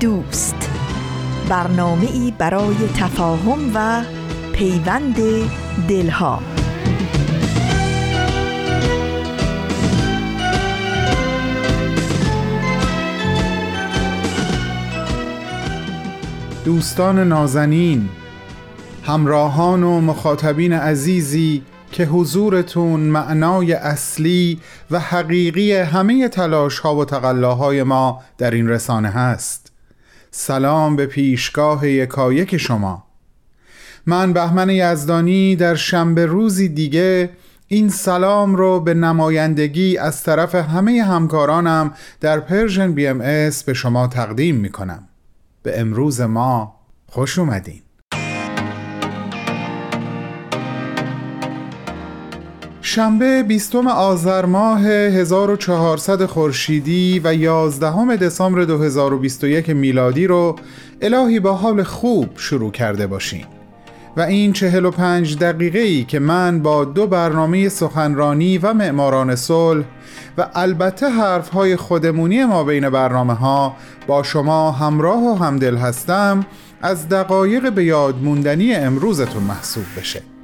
دوست. برنامه ای برای تفاهم و پیوند دلها. دوستان نازنین همراهان و مخاطبین عزیزی که حضورتون معنای اصلی و حقیقی همه تلاش ها و تقلاهای ما در این رسانه هست. سلام به پیشگاه یکایک شما. من بهمن یزدانی در شنبه روزی دیگه این سلام رو به نمایندگی از طرف همه همکارانم در Persian BM به شما تقدیم می کنم به امروز ما خوش اومدین. شنبه 20 آذر ماه 1400 خورشیدی و 11 دسامبر 2021 میلادی رو الهی با حال خوب شروع کرده باشین و این 45 دقیقه ای که من با دو برنامه سخنرانی و معماران صلح و البته حرف های خودمونی ما بین برنامه ها با شما همراه و همدل هستم از دقایق به یاد موندنی امروزتون محسوب بشه.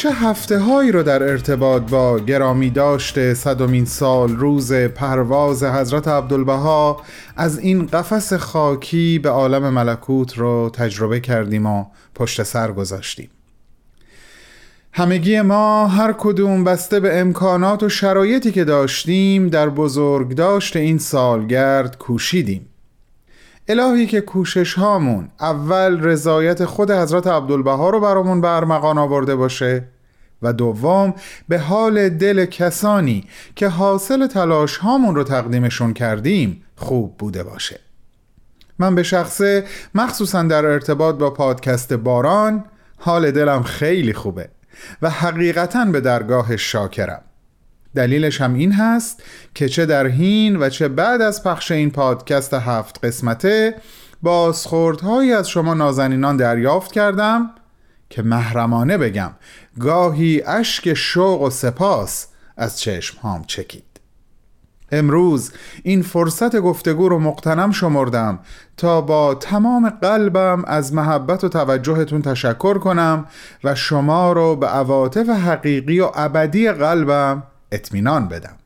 چه هفته هایی رو در ارتباط با گرامی داشته صدومین سال روز پرواز حضرت عبدالبها؟ از این قفس خاکی به عالم ملکوت رو تجربه کردیم و پشت سر گذاشتیم. همگی ما هر کدوم بسته به امکانات و شرایطی که داشتیم در بزرگ داشت این سالگرد کوشیدیم. الهی که کوشش هامون اول رضایت خود حضرت عبدالبها رو برامون برمغان آورده باشه و دوم به حال دل کسانی که حاصل تلاش هامون رو تقدیمشون کردیم خوب بوده باشه. من به شخصه مخصوصا در ارتباط با پادکست باران حال دلم خیلی خوبه و حقیقتا به درگاه شاکرم. دلیلش هم این هست که چه در هین و چه بعد از پخش این پادکست هفت قسمته بازخوردهایی از شما نازنینان دریافت کردم که محرمانه بگم گاهی اشک شوق و سپاس از چشم هام چکید. امروز این فرصت گفتگو رو مقتنم شمردم تا با تمام قلبم از محبت و توجهتون تشکر کنم و شما رو به عواطف حقیقی و ابدی قلبم اطمینان بدم.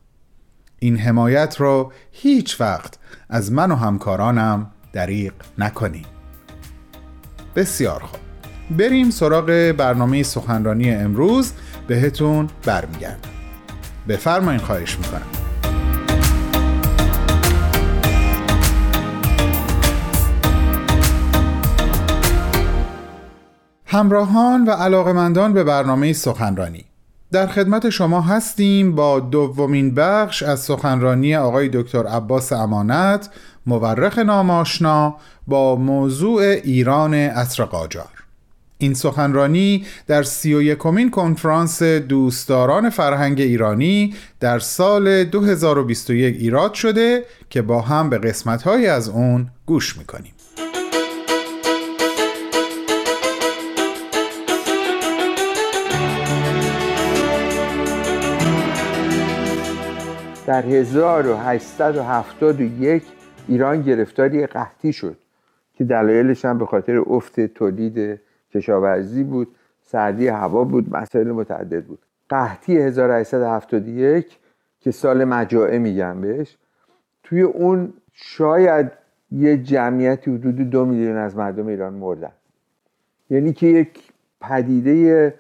این حمایت رو هیچ وقت از من و همکارانم دریق نکنید بسیار خوب. بریم سراغ برنامه سخنرانی امروز. بهتون برمیگردم. بفرمایین خواهش می‌کنم. همراهان و علاقمندان به برنامه سخنرانی. در خدمت شما هستیم با دومین بخش از سخنرانی آقای دکتر عباس امانت مورخ ناماشنا با موضوع ایران عصر قاجار این سخنرانی در سی و یکمین کنفرانس دوستداران فرهنگ ایرانی در سال 2021 ایراد شده که با هم به قسمتهایی از اون گوش می‌کنیم. در 1871 ایران گرفتاری قحطی شد که دلایلش هم به خاطر افت تولید کشاورزی بود سردی هوا بود مسائل متعدد بود. قحطی 1871 که سال مجاعه میگن بهش توی اون شاید یه جمعیتی حدود دو میلیون از مردم ایران مردن. یعنی که یک پدیده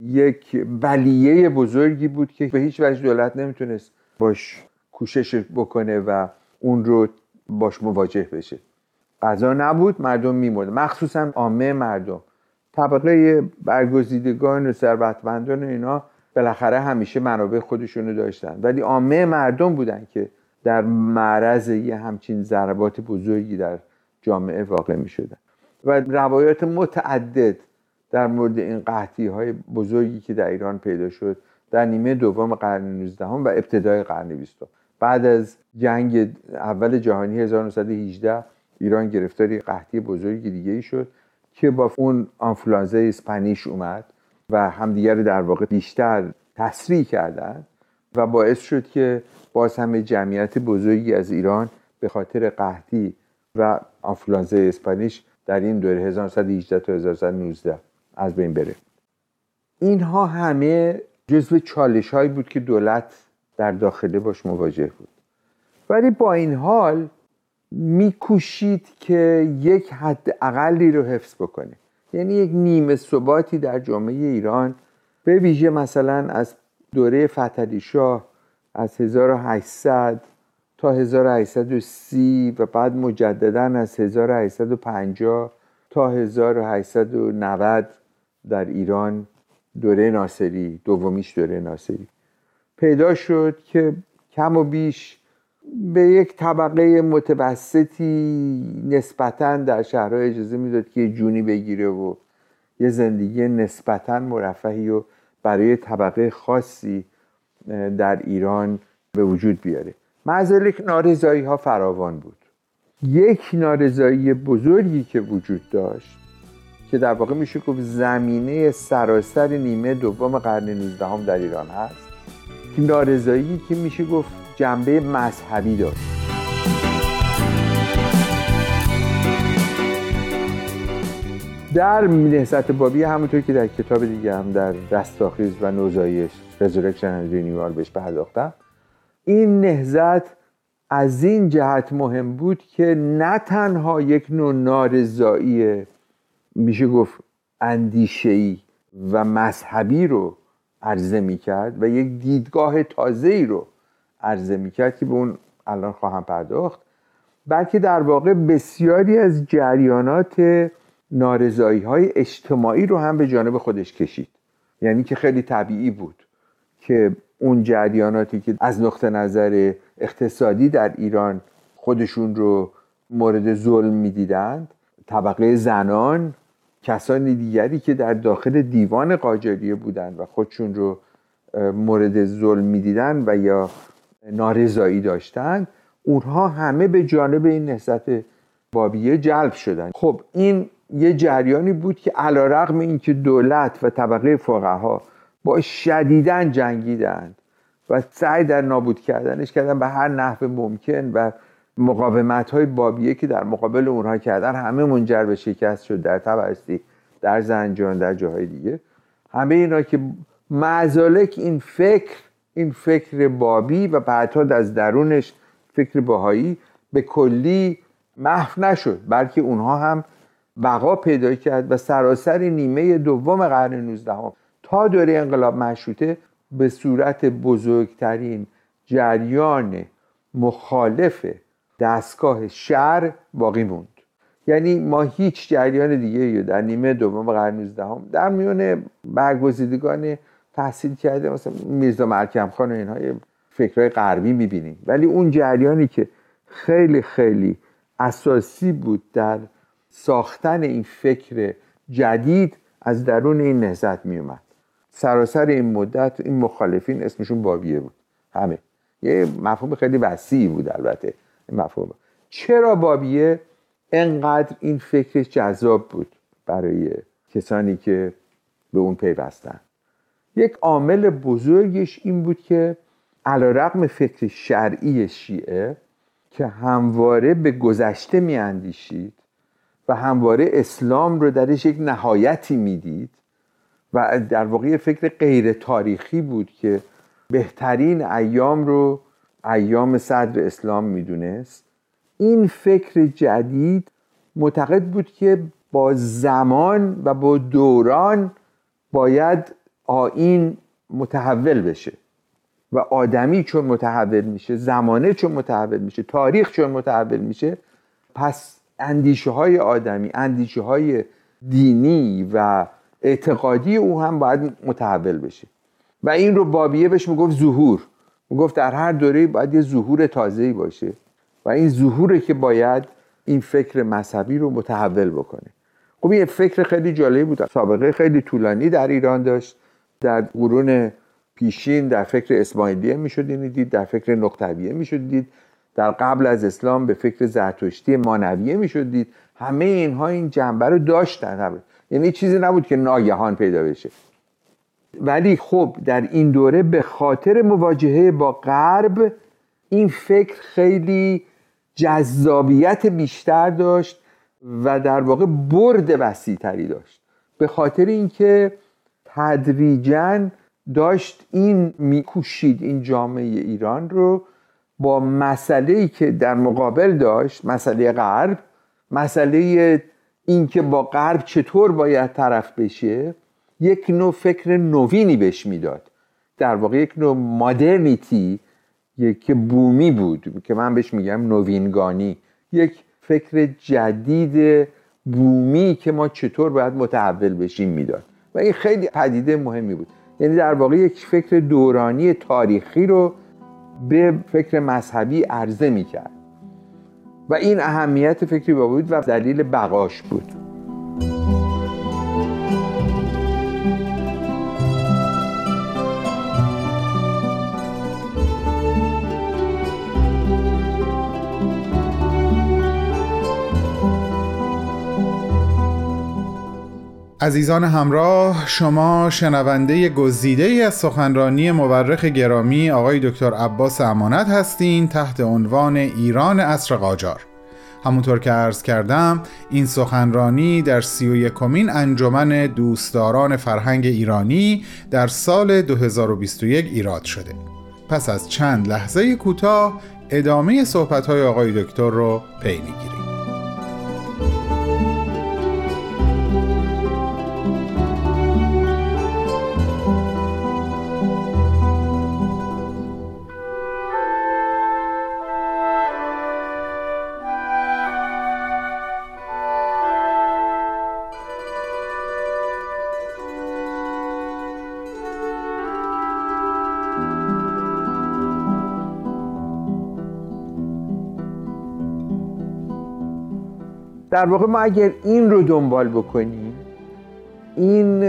یک ولیه بزرگی بود که به هیچ وجه دولت نمی‌تونست باش کوشش بکنه و اون رو باش مواجه بشه. غذا نبود مردم میمرد مخصوصا عامه مردم. طبقه برگزیدگان و ثروتمندان و اینا بالاخره همیشه منابع خودشونو داشتن. ولی عامه مردم بودن که در معرض یه همچین ضربات بزرگی در جامعه واقع می شدن و روایات متعدد در مورد این قحطی های بزرگی که در ایران پیدا شد در نیمه دوم قرن 19 و ابتدای قرن 20 بعد از جنگ اول جهانی 1918 ایران گرفتاری قحطی بزرگی دیگه ای شد که با اون آنفلانزا اسپانیش اومد و همدیگر رو در واقع بیشتر تسریع کردن و باعث شد که باز همه جمعیت بزرگی از ایران به خاطر قحطی و آنفلانزا اسپانیش در این دوره 1918 تا 1919 از بین بره. اینها همه جزو چالش هایی بود که دولت در داخله باش مواجه بود. ولی با این حال میکوشید که یک حد اقلی رو حفظ بکنه. یعنی یک نیمه ثباتی در جامعه ایران به ویژه مثلا از دوره فتحعلی شاه از 1800 تا 1830 و بعد مجددا از 1850 تا 1890 در ایران دوره ناصری دومیش دوره ناصری. پیدا شد که کم و بیش به یک طبقه متوسطی نسبتا در شهرهای اجازه می‌داد که یه جونی بگیره و یه زندگی نسبتا مرفهی و برای طبقه خاصی در ایران به وجود بیاره. معذلک نارضایی ها فراوان بود. یک نارضایی بزرگی که وجود داشت که در واقع میشه گفت زمینه سراسر نیمه دوم قرن 19 در ایران هست. که نارضایی که میشه گفت جنبه مذهبی داشت. در نهضت بابی همونطور که در کتاب دیگه هم در رستاخیز و نوزایش Resurrection and Renewal بهش پرداختم این نهزت از این جهت مهم بود که نه تنها یک نوع نارضایی میشه گفت اندیشهی و مذهبی رو عرضه می‌کرد و یک دیدگاه تازه ای رو عرضه می‌کرد که به اون الان خواهم پرداخت. بلکه در واقع بسیاری از جریانات نارضایی های اجتماعی رو هم به جانب خودش کشید. یعنی که خیلی طبیعی بود که اون جریاناتی که از نقطه نظر اقتصادی در ایران خودشون رو مورد ظلم می‌دیدند طبقه زنان کسانی دیگری که در داخل دیوان قاجاریه بودند و خودشون رو مورد ظلم می‌دیدند و یا نارضایی داشتند اونها همه به جانب این نهضت بابیه جلب شدند خب این یه جریانی بود که علا رقم این که دولت و طبقه فقها با شدیدن جنگیدند و سعی در نابود کردنش کردن به هر نحو ممکن و مقاومت های بابیه که در مقابل اونها کردن همه منجر به شکست شد در تبرستی در زنجان در جاهای دیگه. همه اینا که معزالک این فکر این فکر بابی و بعدها از درونش فکر باهایی به کلی محو نشد بلکه اونها هم بقا پیدا کرد و سراسر نیمه دوم قرن 19 تا دوره انقلاب مشروطه به صورت بزرگترین جریان مخالف دستگاه شهر باقی موند. یعنی ما هیچ جریان دیگه در نیمه دوم قرن 19 در میون برگزیدگان تحصیل کرده مثلا میرزا مرکم خان و اینها فکرهای غربی می‌بینیم. ولی اون جریانی که خیلی خیلی اساسی بود در ساختن این فکر جدید از درون این نهزت میومد سراسر این مدت این مخالفین اسمشون بابیه بود. همه. یه مفهوم خیلی وسیعی بود البته. مفهوم چرا بابیه انقدر این فکرش جذاب بود برای کسانی که به اون پیوستن؟ یک عامل بزرگش این بود که علا رقم فکر شرعی شیعه که همواره به گذشته میاندیشید و همواره اسلام رو درش یک نهایتی می‌دید و در واقع فکر غیر تاریخی بود که بهترین ایام رو ایام صدر اسلام می‌دونست. این فکر جدید معتقد بود که با زمان و با دوران باید آین متحول بشه و آدمی چون متحول میشه زمانه چون متحول میشه تاریخ چون متحول میشه پس اندیشه های آدمی اندیشه های دینی و اعتقادی او هم باید متحول بشه. و این رو بابیه بهش می‌گفت ظهور. می‌گفت در هر دوره باید یه ظهور تازه‌ای باشه و این ظهوره که باید این فکر مذهبی رو متحول بکنه. خب این فکر خیلی جالبی بود. سابقه خیلی طولانی در ایران داشت. در قرون پیشین در فکر اسماعیلیه می‌شد اینو دید در فکر نقطویه می‌شد دید. در قبل از اسلام به فکر زرتشتی مانویه می‌شد دید. همه اینها این جنبه رو داشتن. یعنی چیزی نبود که ناگهان پیدا بشه. ولی خب در این دوره به خاطر مواجهه با غرب این فکر خیلی جذابیت بیشتر داشت و در واقع برد وسیعتری داشت. به خاطر اینکه تدریجا داشت این میکوشید این جامعه ایران رو با مسئله که در مقابل داشت مسئله غرب مسئله اینکه با غرب چطور باید طرف بشه یک نوع فکر نوینی بهش می‌داد. در واقع یک نوع مادرنیتی یک بومی بود که من بهش میگم نوینگانی. یک فکر جدید بومی که ما چطور باید متحول بشیم می‌داد. و این خیلی پدیده مهمی بود. یعنی در واقع یک فکر دورانی تاریخی رو به فکر مذهبی عرضه می‌کرد. و این اهمیت فکری با بود و دلیل بقاش بود. عزیزان همراه شما شنونده گزیده ای از سخنرانی مورخ گرامی آقای دکتر عباس امانت هستین تحت عنوان ایران عصر قاجار. همونطور که عرض کردم این سخنرانی در سی و یکمین انجمن دوستداران فرهنگ ایرانی در سال 2021 ایراد شده. پس از چند لحظه کوتاه ادامه صحبت‌های آقای دکتر رو پی می‌گیریم. در واقع ما اگر این رو دنبال بکنیم این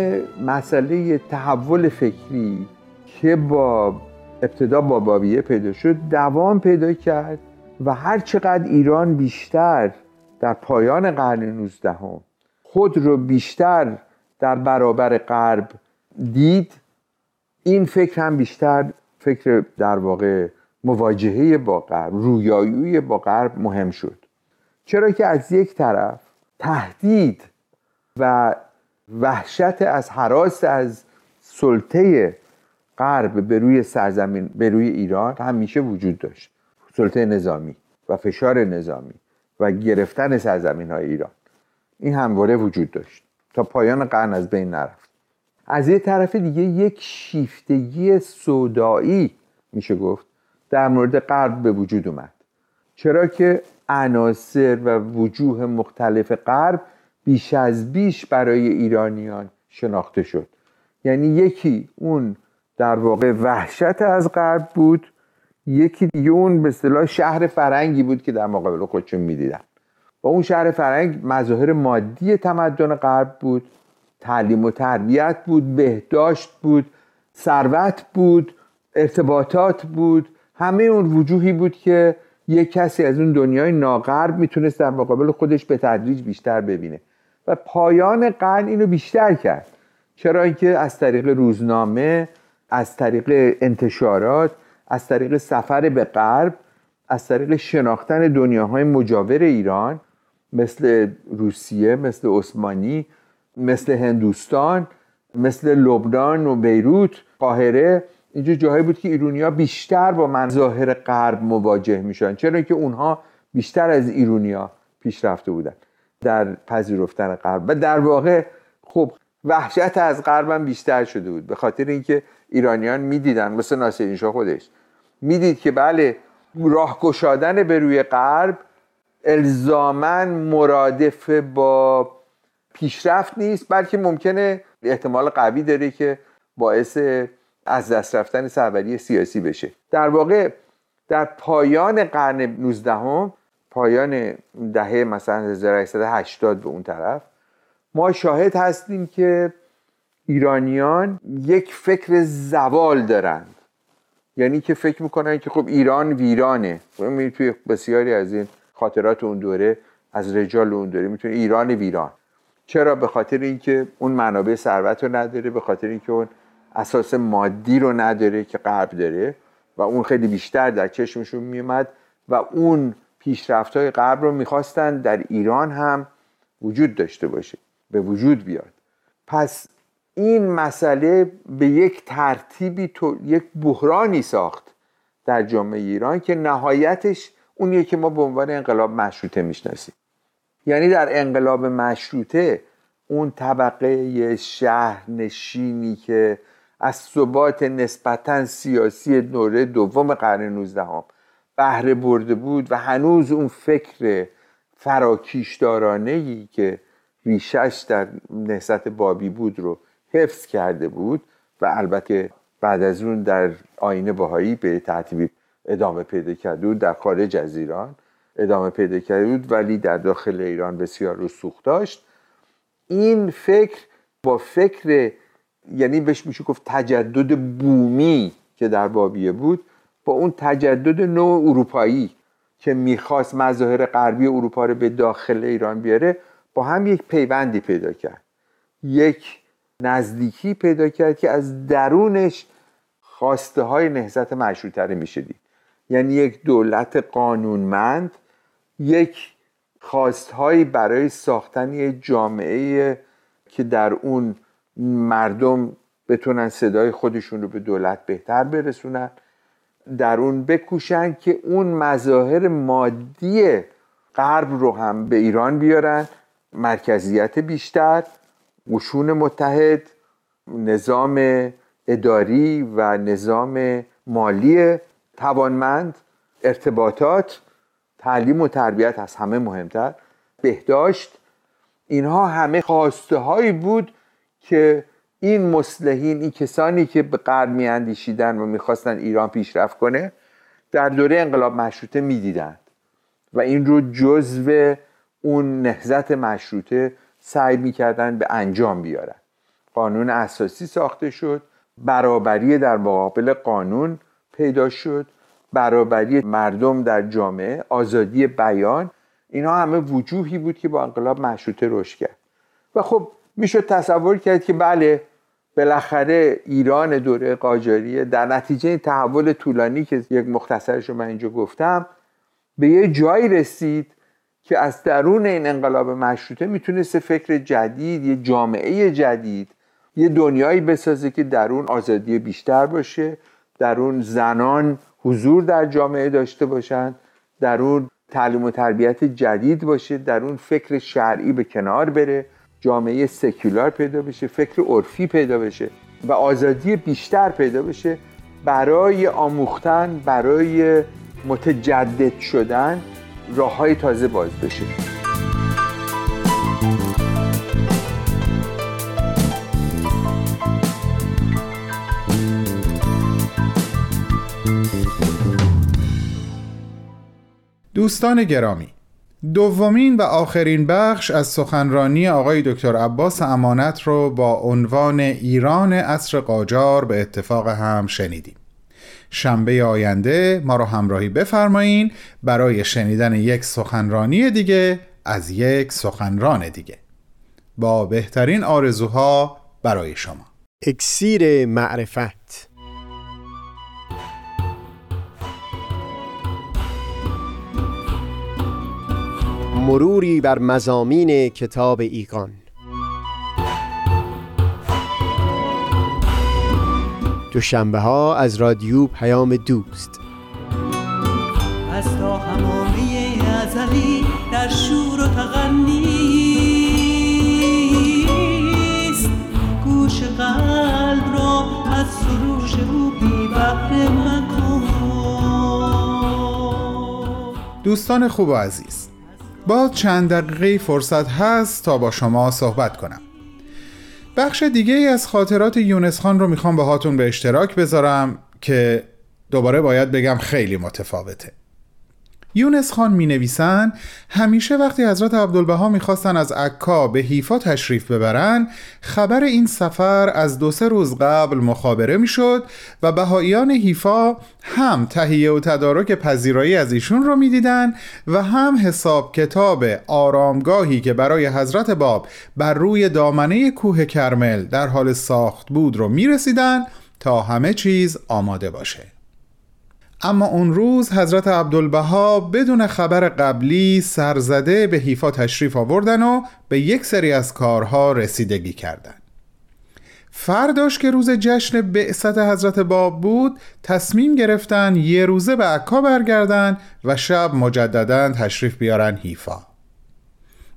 مسئله تحول فکری که با ابتدا با بابیه پیدا شد دوام پیدا کرد و هر چقدر ایران بیشتر در پایان قرن 19 خود رو بیشتر در برابر غرب دید این فکر هم بیشتر فکر در واقع مواجهه با غرب رویایی با غرب مهم شد. چرا که از یک طرف تهدید و وحشت از حراس از سلطه غرب به روی سرزمین به روی ایران همیشه وجود داشت. سلطه نظامی و فشار نظامی و گرفتن سرزمین های ایران. این همواره وجود داشت. تا پایان قرن از بین نرفت. از یه طرف دیگه یک شیفتگی سودایی میشه گفت در مورد غرب به وجود اومد. چرا که عناصر و وجوه مختلف غرب بیش از بیش برای ایرانیان شناخته شد. یعنی یکی اون در واقع وحشت از غرب بود یکی دیگه اون به اصطلاح شهر فرنگی بود که در مقابل خودشون می‌دیدن. و اون شهر فرنگ مظاهر مادی تمدن غرب بود تعلیم و تربیت بود بهداشت بود ثروت بود ارتباطات بود همه اون وجوهی بود که یک کسی از اون دنیای ناغرب می‌تونست در مقابل خودش به تدریج بیشتر ببینه. و پایان قرن اینو بیشتر کرد. چرا اینکه از طریق روزنامه از طریق انتشارات از طریق سفر به غرب از طریق شناختن دنیاهای مجاور ایران مثل روسیه مثل عثمانی مثل هندوستان مثل لبنان و بیروت قاهره اینجا جاهایی بود که ایرونیا بیشتر با منظاهر غرب مواجه میشن چرا که اونها بیشتر از ایرونیا پیشرفته بودن در پذیرفتن غرب. و در واقع خب وحشت از غرب هم بیشتر شده بود به خاطر اینکه ایرانیان می‌دیدن مثل ناصر شاه خودش می‌دید که بله راه گشادن به روی غرب الزاما مرادف با پیشرفت نیست بلکه ممکنه احتمال قوی داره که باعث از دست رفتن سروری سیاسی بشه. در واقع در پایان قرن 19 هم پایان دهه مثلا 1880 به اون طرف ما شاهد هستیم که ایرانیان یک فکر زوال دارند. یعنی که فکر می‌کنن که خب ایران ویرانه. توی بسیاری از این خاطرات اون دوره از رجال اون دوره می‌تونه ایران ویران. چرا؟ به خاطر اینکه اون منابع ثروت رو نداره به خاطر اینکه اون اساس مادی رو نداره که غرب داره و اون خیلی بیشتر در چشمشون میومد و اون پیشرفت های غرب رو می‌خواستن در ایران هم وجود داشته باشه به وجود بیاد. پس این مسئله به یک ترتیبی تو یک بحرانی ساخت در جامعه ایران که نهایتش اونیه که ما به عنوان انقلاب مشروطه می‌شناسیم. یعنی در انقلاب مشروطه اون طبقه شهرنشینی که از ثبات نسبتا سیاسی دوره دوم قرن 19 هم بهره برده بود و هنوز اون فکر فراکیشدارانه ای که ریشش در نهضت بابی بود رو حفظ کرده بود و البته بعد از اون در آینه باهایی به ترتیبی ادامه پیدا کرده بود در خارج از ایران. ادامه پیدا کرده بود ولی در داخل ایران بسیار رسوخ داشت. این فکر با فکر یعنی بهش میشه گفت تجدد بومی که در بابیه بود با اون تجدد نوع اروپایی که می‌خواست مظاهر غربی اروپا رو به داخل ایران بیاره با هم یک پیوندی پیدا کرد. یک نزدیکی پیدا کرد که از درونش خواسته های نهزت مشروطه رو میشه دید. یعنی یک دولت قانونمند یک خواستهایی برای ساختن یک جامعه که در اون مردم بتونن صدای خودشون رو به دولت بهتر برسونن. در اون بکوشن که اون مظاهر مادی غرب رو هم به ایران بیارن مرکزیت بیشتر قشون متحد نظام اداری و نظام مالی توانمند ارتباطات تعلیم و تربیت از همه مهمتر بهداشت. اینها همه خواسته هایی بود که این مسلحین این کسانی که به غرب میاندیشیدن و می‌خواستن ایران پیشرفت کنه در دوره انقلاب مشروطه می‌دیدند. و این رو جزو اون نهزت مشروطه سعی می‌کردن به انجام بیارن. قانون اساسی ساخته شد برابری در مقابل قانون پیدا شد برابری مردم در جامعه آزادی بیان اینا همه وجوهی بود که با انقلاب مشروطه رشد کرد. و خب می‌شد تصور کرد که بله بالاخره ایران دوره قاجاریه. در نتیجه این تحول طولانی که یک مختصرش رو من اینجا گفتم به یه جایی رسید که از درون این انقلاب مشروطه می‌تونست فکر جدید یه جامعه جدید یه دنیایی بسازه که در اون آزادی بیشتر باشه در اون زنان حضور در جامعه داشته باشند در اون تعلیم و تربیت جدید باشه در اون فکر شرعی به کنار بره. جامعه سکولار پیدا بشه فکر عرفی پیدا بشه و آزادی بیشتر پیدا بشه برای آموختن برای متجدد شدن راه های تازه باز بشه. دوستان گرامی دومین و آخرین بخش از سخنرانی آقای دکتر عباس امانت رو با عنوان ایران عصر قاجار به اتفاق هم شنیدیم. شنبه آینده ما رو همراهی بفرمایین برای شنیدن یک سخنرانی دیگه از یک سخنران دیگه. با بهترین آرزوها برای شما. اکسیر معرفت مروری بر مزامین کتاب ایقان. دوشنبه ها از رادیو پیام دوست. از تا همامه ازلی در شور و تغنیست گوش قلب را از سروش او بی بحر مکن. دوستان خوب و عزیز باز چند دقیقه فرصت هست تا با شما صحبت کنم. بخش دیگه ای از خاطرات یونس خان رو می‌خوام باهاتون به اشتراک بذارم که دوباره باید بگم خیلی متفاوته. یونس خان می نویسن همیشه وقتی حضرت عبدالبها می‌خواستن از عکا به حیفا تشریف ببرن خبر این سفر از دو سه روز قبل مخابره می‌شد و بهاییان حیفا هم تهیه و تدارک پذیرایی از ایشون رو می‌دیدن و هم حساب کتاب آرامگاهی که برای حضرت باب بر روی دامنه کوه کرمل در حال ساخت بود رو می‌رسیدن تا همه چیز آماده باشه. اما اون روز حضرت عبدالبها بدون خبر قبلی سرزده به حیفا تشریف آوردن و به یک سری از کارها رسیدگی کردند. فرداش که روز جشن بعثت حضرت باب بود تصمیم گرفتن یه روزه به عکا برگردن و شب مجددا تشریف بیارن حیفا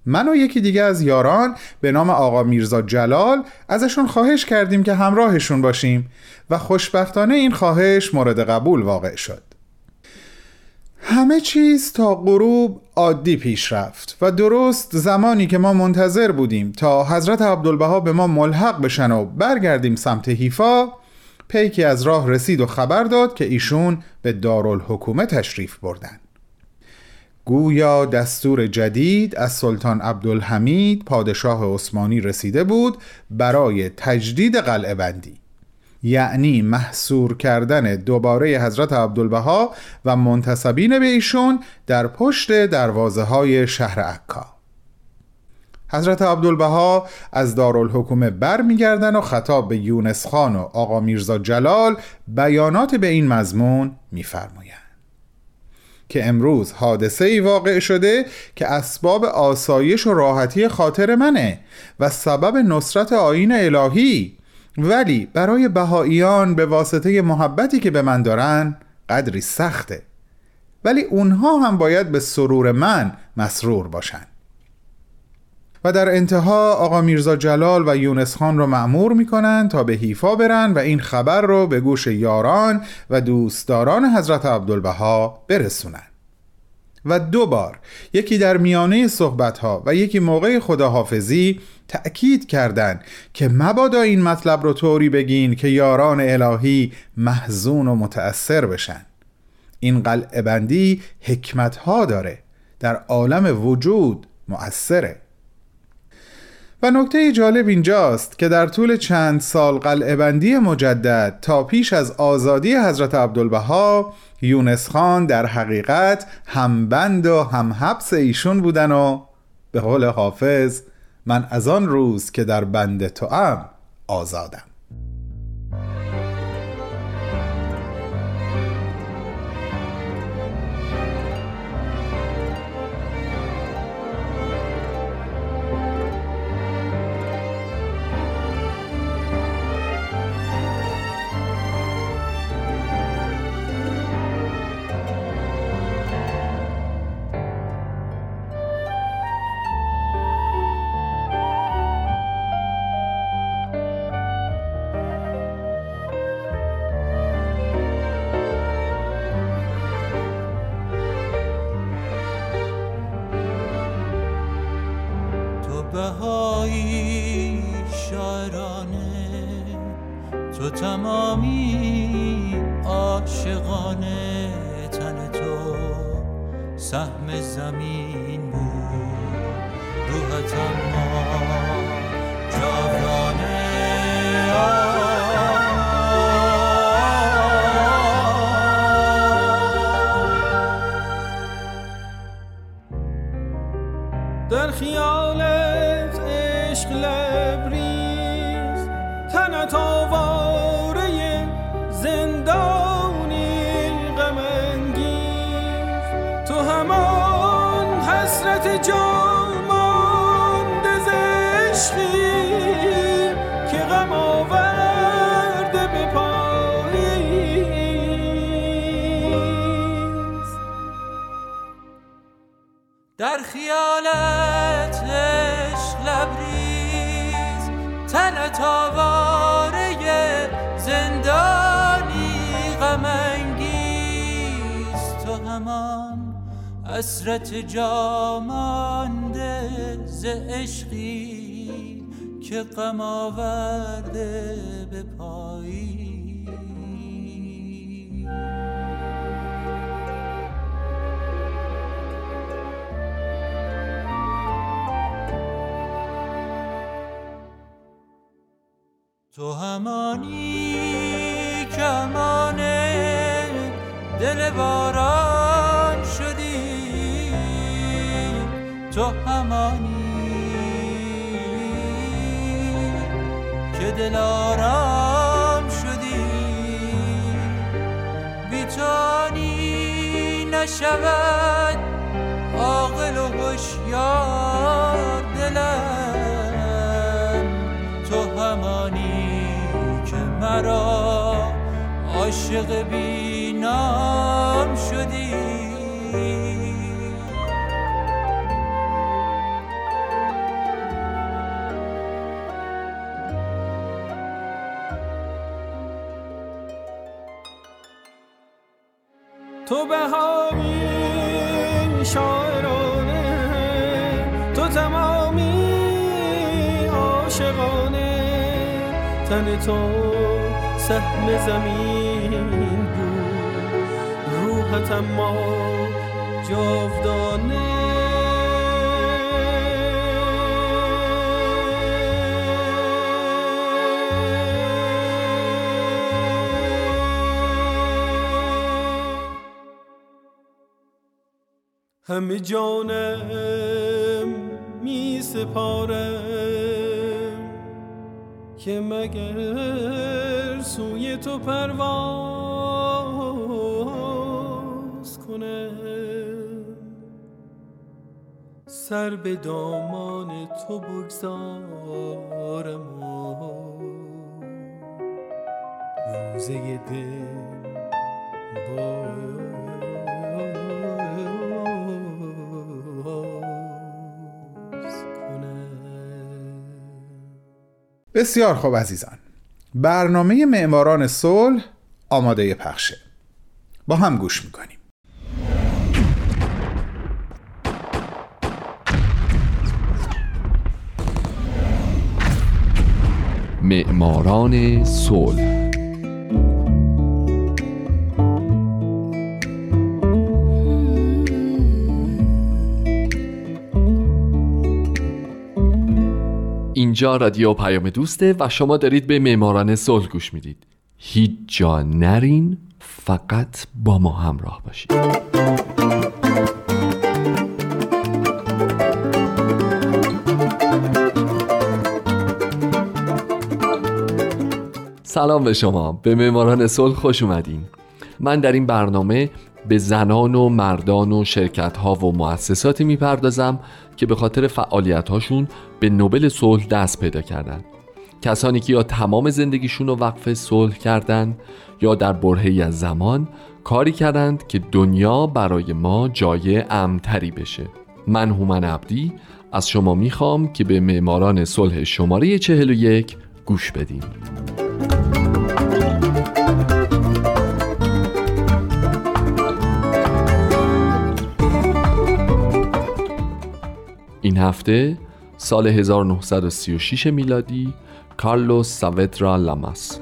من و یکی دیگه از یاران به نام آقا میرزا جلال ازشون خواهش کردیم که همراهشون باشیم و خوشبختانه این خواهش مورد قبول واقع شد. همه چیز تا غروب عادی پیش رفت و درست زمانی که ما منتظر بودیم تا حضرت عبدالبها به ما ملحق بشن و برگردیم سمت حیفا پیکی از راه رسید و خبر داد که ایشون به دارالحکومه تشریف بردن. گویا دستور جدید از سلطان عبدالحمید پادشاه عثمانی رسیده بود برای تجدید قلعه بندی. یعنی محصور کردن دوباره حضرت عبدالبها و منتصبین به ایشون در پشت دروازه های شهر عکا. حضرت عبدالبها از دارالحکومه بر میگردن و خطاب به یونس خان و آقا میرزا جلال بیانات به این مضمون میفرمایند که امروز حادثه ای واقع شده که اسباب آسایش و راحتی خاطر منه و سبب نصرت آین الهی ولی برای بهاییان به واسطه محبتی که به من دارن قدری سخته. ولی اونها هم باید به سرور من مسرور باشن. و در انتها آقا میرزا جلال و یونس خان رو معمور می‌کنن تا به حیفا برن و این خبر رو به گوش یاران و دوستداران حضرت عبدالبها برسونن. و دو بار. یکی در میانه صحبت ها و یکی موقع خداحافظی تأکید کردند که مبادا این مطلب رو طوری بگین که یاران الهی محزون و متأثر بشن. این قلعه بندی حکمت ها داره. در عالم وجود مؤثره. و نکته جالب اینجاست که در طول چند سال قلعه بندی مجدد تا پیش از آزادی حضرت عبدالبها یونس خان در حقیقت هم بند و هم حبس ایشون بودن و به قول حافظ من از آن روز که در بند تو ام آزادم. زمین بود روحت اما جاودانه حسرت جامانده ز عشقی که غم آورده به پایی. تو همانی که امانه دل باران تو همانی که دل آرام شدی. بیتانی نشود عاقل و هوشیار دلم. تو همانی که مرا عاشق بینام تن تو سهم زمین بود. روحت اما جاودانه. همه جانم می سپارم که مگر سوی تو پرواز کنم سر به دامان تو بگذارم روزه دل بسیار خوب عزیزان. برنامه معماران صلح آماده پخشه. با هم گوش می‌کنیم. معماران صلح اینجا رادیو پیام دوسته و شما دارید به معماران صلح گوش می‌دید. هیچ جا نرین فقط با ما همراه باشید. سلام به شما. به معماران صلح خوش اومدین. من در این برنامه به زنان و مردان و شرکت ها و مؤسساتی می‌پردازم که به خاطر فعالیت هاشون به نوبل صلح دست پیدا کردن. کسانی که یا تمام زندگیشون رو وقف صلح کردند یا در برهی از زمان کاری کردند که دنیا برای ما جای امتری بشه. من هومن عبدی از شما می‌خوام که به معماران صلح شماره 41 گوش بدین. این هفته سال 1936 میلادی کارلوس ساودرا لاماس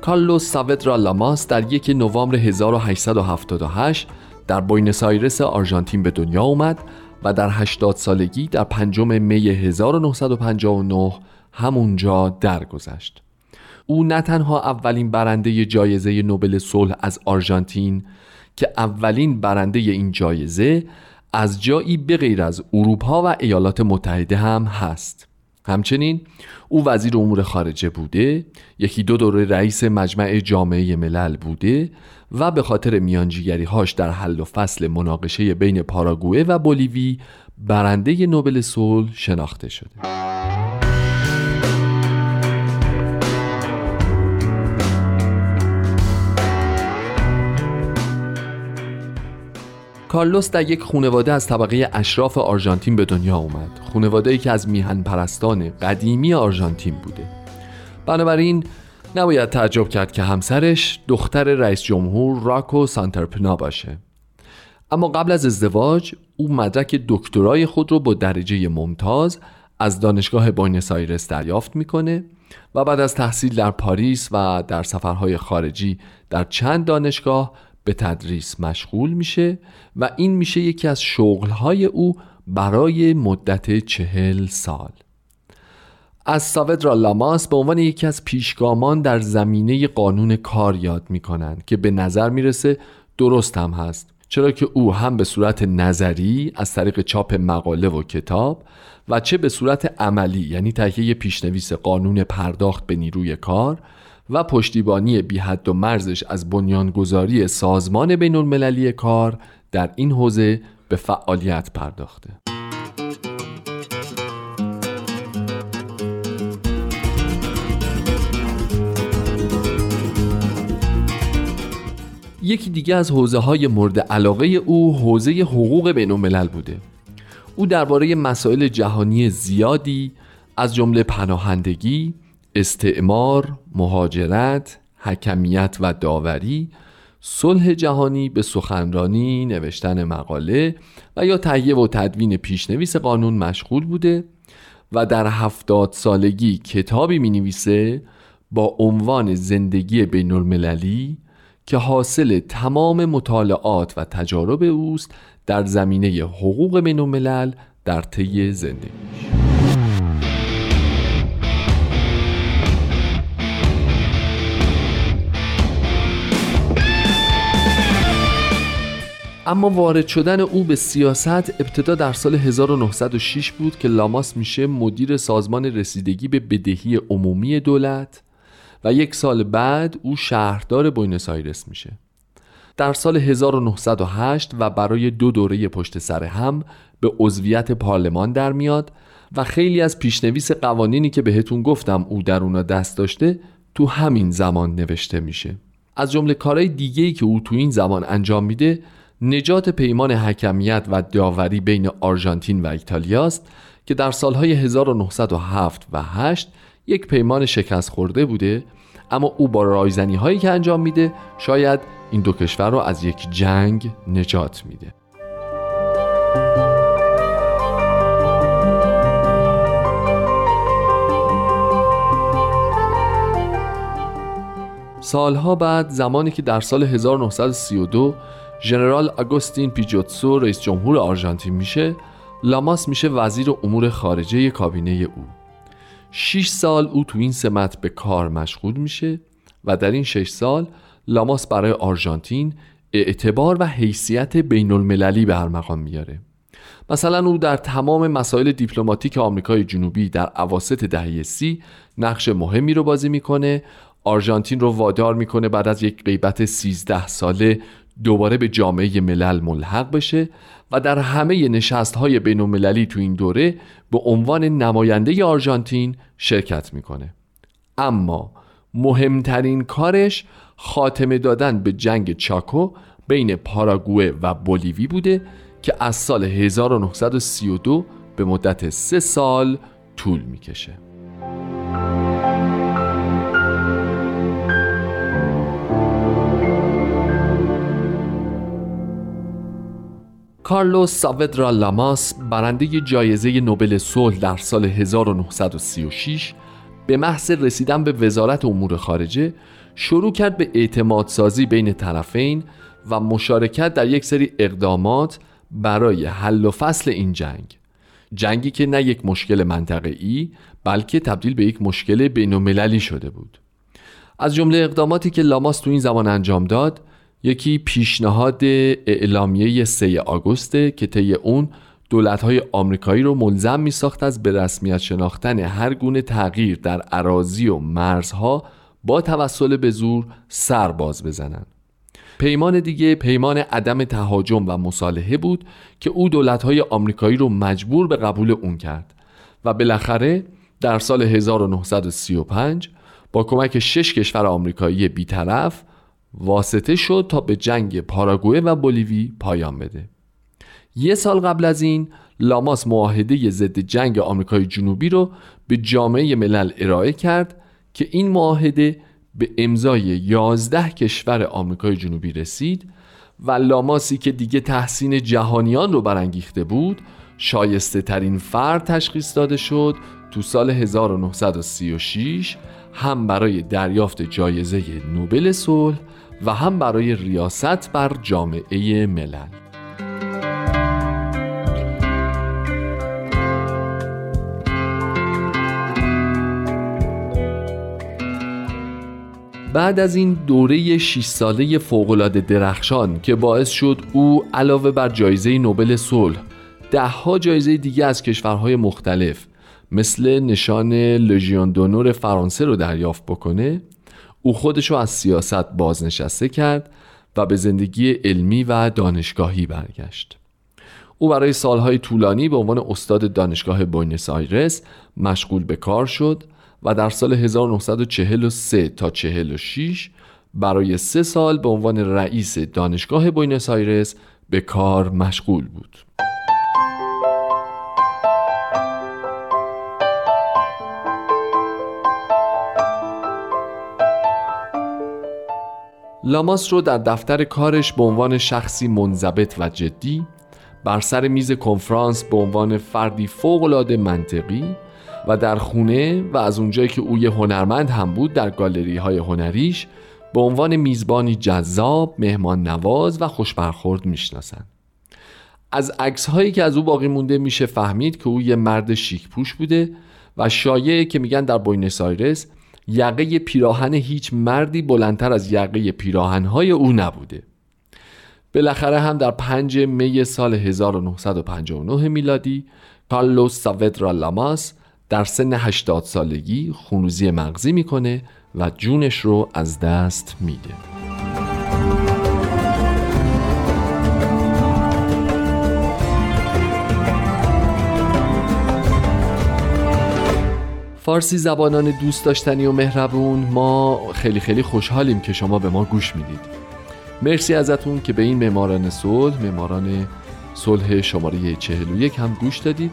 کارلوس ساودرا لاماس در یک نوامبر 1878 در بوینس آیرس آرژانتین به دنیا اومد و در 80 سالگی در پنجم می 1959 همونجا درگذشت. او نه تنها اولین برنده جایزه نوبل صلح از آرژانتین که اولین برنده این جایزه از جایی بغیر از اروپا و ایالات متحده هم هست. همچنین او وزیر امور خارجه بوده یکی دو دوره رئیس مجمع جامعه ملل بوده و به خاطر میانجیگری هاش در حل و فصل مناقشه بین پاراگوئه و بولیوی برنده نوبل صلح شناخته شده. کارلوس در یک خانواده از طبقه اشراف آرژانتین به دنیا اومد. خانواده ای که از میهن پرستان قدیمی آرژانتین بوده. بنابراین نباید تعجب کرد که همسرش دختر رئیس جمهور راکو سانترپنا باشه. اما قبل از ازدواج او مدرک دکترای خود رو با درجه ممتاز از دانشگاه بوینس آیرس دریافت می‌کنه و بعد از تحصیل در پاریس و در سفرهای خارجی در چند دانشگاه به تدریس مشغول میشه و این میشه یکی از شغلهای او برای مدت چهل سال. از ساودرا لاماس به عنوان یکی از پیشگامان در زمینه قانون کار یاد می‌کنند که به نظر می‌رسه درست هم هست. چرا که او هم به صورت نظری از طریق چاپ مقاله و کتاب و چه به صورت عملی یعنی تهیه پیشنویس قانون پرداخت به نیروی کار و پشتیبانی بی حد و مرزش از بنیانگذاری سازمان بین المللی کار در این حوزه به فعالیت پرداخته. یکی دیگه از حوزه های مورد علاقه او حوزه حقوق بین الملل بوده او درباره مسائل جهانی زیادی از جمله پناهندگی، استعمار، مهاجرت، حکمیت و داوری، صلح جهانی به سخنرانی، نوشتن مقاله و یا تهیه و تدوین پیشنویس قانون مشغول بوده و در هفتاد سالگی کتابی می نویسه با عنوان زندگی بین المللی که حاصل تمام مطالعات و تجارب اوست در زمینه حقوق بین الملل در طی زندگیش. اما وارد شدن او به سیاست ابتدا در سال 1906 بود که لاماس میشه مدیر سازمان رسیدگی به بدهی عمومی دولت و یک سال بعد او شهردار بوینس آیرس میشه. در سال 1908 و برای دو دوره پشت سر هم به عضویت پارلمان در میاد و خیلی از پیشنویس قوانینی که بهتون گفتم او در اونا دست داشته تو همین زمان نوشته میشه. از جمله کارهای دیگه‌ای که او تو این زمان انجام میده نجات پیمان حکمیت و داوری بین آرژانتین و ایتالیاست که در سالهای 1907 و 8 یک پیمان شکست خورده بوده اما او با رایزنی هایی که انجام میده شاید این دو کشور رو از یک جنگ نجات میده. سالها بعد زمانی که در سال 1932 ژنرال آگوستین پیجوتسو رئیس جمهور آرژانتین میشه لاماس میشه وزیر امور خارجه کابینه او. 6 سال او تو این سمت به کار مشغول میشه و در این 6 سال لاماس برای آرژانتین اعتبار و حیثیت بین المللی به هر مقام میاره. مثلا او در تمام مسائل دیپلماتیک آمریکای جنوبی در عواسط دهه سی نقش مهمی رو بازی می‌کنه. آرژانتین رو وادار می‌کنه بعد از یک غیبت 13 ساله دوباره به جامعه ملل ملحق بشه و در همه نشست های بین المللی تو این دوره به عنوان نماینده آرژانتین شرکت می‌کنه. اما مهمترین کارش خاتمه دادن به جنگ چاکو بین پاراگوئه و بولیوی بوده که از سال 1932 به مدت سه سال طول می‌کشه. کارلوس ساودرا لاماس برنده جایزه نوبل صلح در سال 1936 به محض رسیدن به وزارت امور خارجه شروع کرد به اعتماد سازی بین طرفین و مشارکت در یک سری اقدامات برای حل و فصل این جنگ. جنگی که نه یک مشکل منطقه ای بلکه تبدیل به یک مشکل بین شده بود. از جمله اقداماتی که لاماس تو این زمان انجام داد یکی پیشنهاد اعلامیه 3 آگوسته که طی اون دولت‌های آمریکایی رو ملزم می ساخت از به رسمیت شناختن هر گونه تغییر در عراضی و مرزها با توسل به زور سر باز بزنند. پیمان دیگه پیمان عدم تهاجم و مصالحه بود که او دولت‌های آمریکایی رو مجبور به قبول اون کرد و بالاخره در سال 1935 با کمک شش کشور آمریکایی بیطرف واسطه شد تا به جنگ پاراگوئه و بولیوی پایان بده. یه سال قبل از این لاماس معاهده ضد جنگ آمریکای جنوبی رو به جامعه ملل ارائه کرد که این معاهده به امضای 11 کشور آمریکای جنوبی رسید و لاماسی که دیگه تحسین جهانیان رو برانگیخته بود شایسته ترین فرد تشخیص داده شد تو سال 1936 هم برای دریافت جایزه نوبل صلح و هم برای ریاست بر جامعه ملل. بعد از این دوره 6 ساله فوق‌العاده درخشان که باعث شد او علاوه بر جایزه نوبل صلح دهها جایزه دیگه از کشورهای مختلف مثل نشان لژیون دونور فرانسه رو دریافت بکنه او خودش رو از سیاست بازنشسته کرد و به زندگی علمی و دانشگاهی برگشت او برای سالهای طولانی به عنوان استاد دانشگاه بوینس آیرس مشغول به کار شد و در سال 1943 تا 46 برای سه سال به عنوان رئیس دانشگاه بوینس آیرس به کار مشغول بود. لاماس رو در دفتر کارش به عنوان شخصی منضبط و جدی بر سر میز کنفرانس به عنوان فردی فوق‌العاده منطقی و در خونه و از اونجایی که او یه هنرمند هم بود در گالری های هنریش به عنوان میزبانی جذاب، مهمان نواز و خوشبرخورد می‌شناسن از عکس هایی که از او باقی مونده میشه فهمید که او یه مرد شیک پوش بوده و شایعه که میگن در بوینس آیرس یقه پیراهن هیچ مردی بلندتر از یقه پیراهنهای او نبوده. بالاخره هم در 5 می سال 1959 میلادی کارلوس ساودرا لاماس در سن 80 سالگی خونوزی مغزی می‌کنه و جونش رو از دست میده. فارسی زبانان دوست داشتنی و مهربون ما خیلی خیلی خوشحالیم که شما به ما گوش می‌دید. مرسی ازتون که به این معماران صلح معماران صلح شماره 41 هم گوش دادید.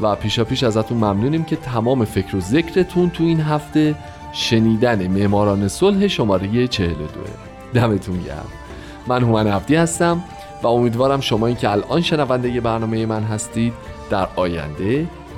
و پیشا پیش ازتون ممنونیم که تمام فکر و ذکرتون تو این هفته شنیدن معماران صلح شماره 42 دمتون گرم. من هومن عبدی هستم و امیدوارم شما این که الان شنونده برنامه من هستید در آینده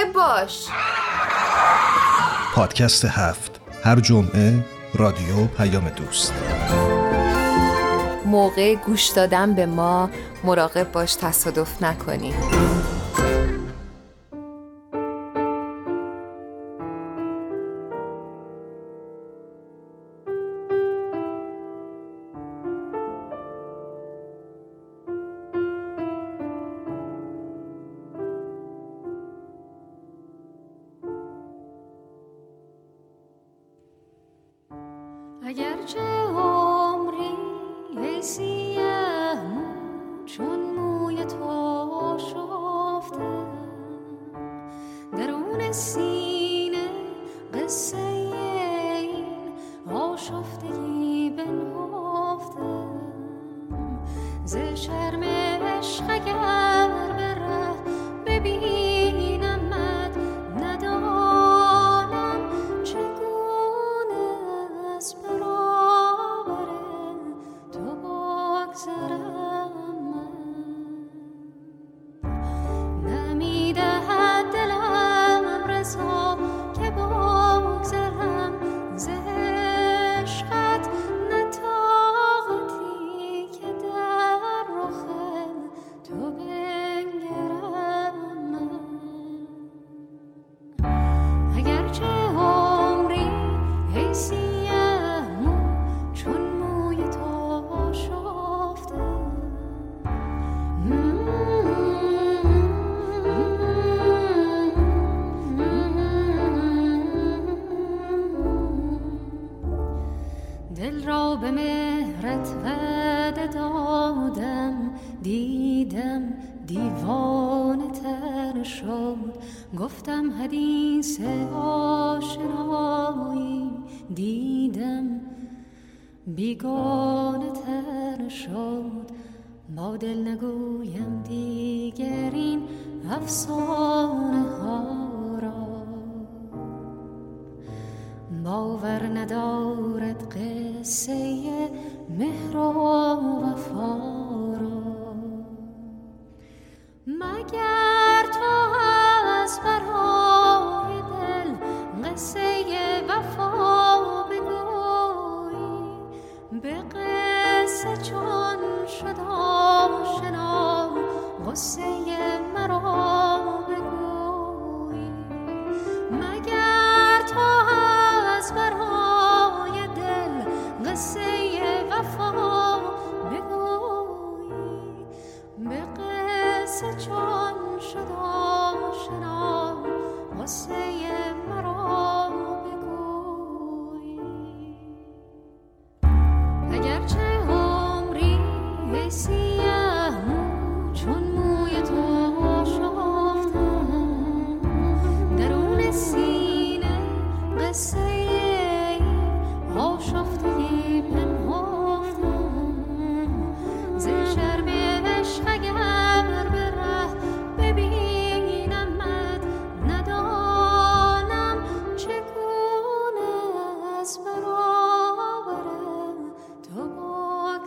مراقب باش. پادکست هفت. هر جمعه رادیو پیام دوست. موقع گوش دادن به ما مراقب باش تصادف نکنی. درون سینه قصه این آشفتگی بنهفته. ز شرم عشق با دل نگویم دیگر این افسانه ها را. باور ندارد قصه مهر و وفا.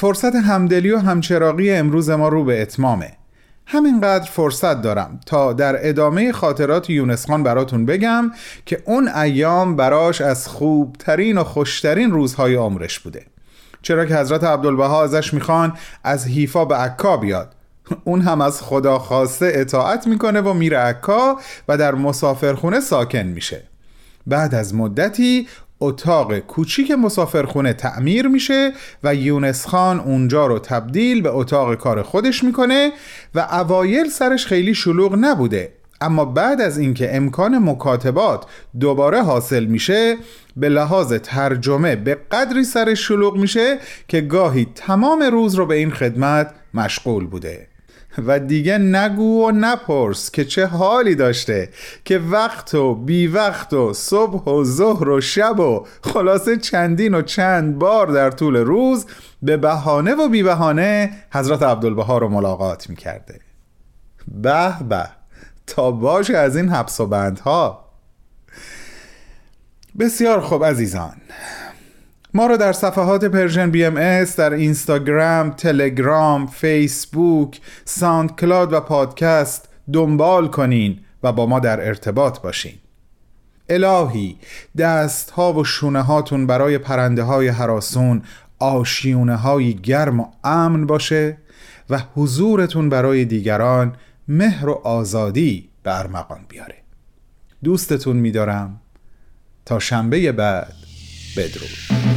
فرصت همدلی و همچراقی امروز ما رو به اتمامه. همینقدر فرصت دارم تا در ادامه خاطرات یونس خان براتون بگم که اون ایام براش از خوبترین و خوشترین روزهای عمرش بوده. چرا که حضرت عبدالبها ازش می‌خوان از حیفا به عکا بیاد. اون هم از خدا خواسته اطاعت می‌کنه و میره عکا و در مسافرخونه ساکن میشه. بعد از مدتی اتاق کوچیک مسافرخونه تعمیر میشه و یونس خان اونجا رو تبدیل به اتاق کار خودش می‌کنه و اوایل سرش خیلی شلوغ نبوده. اما بعد از اینکه امکان مکاتبات دوباره حاصل میشه به لحاظ ترجمه به قدری سرش شلوغ میشه که گاهی تمام روز رو به این خدمت مشغول بوده. و دیگه نگو و نپرس که چه حالی داشته که وقت و بی وقت و صبح و ظهر و شب و خلاصه چندین و چند بار در طول روز به بهانه و بی بهانه حضرت عبدالبها رو ملاقات می‌کرده. به به تا باشه از این حبس و بندها. بسیار خوب عزیزان ما رو در صفحات Persian BMS در اینستاگرام، تلگرام، فیسبوک، SoundCloud و پادکست دنبال کنین و با ما در ارتباط باشین. الهی دست ها و شونه هاتون برای پرنده های حراسون آشیونه های گرم و امن باشه و حضورتون برای دیگران مهر و آزادی ارمغان بیاره. دوستتون میدارم. تا شنبه بعد بدرود.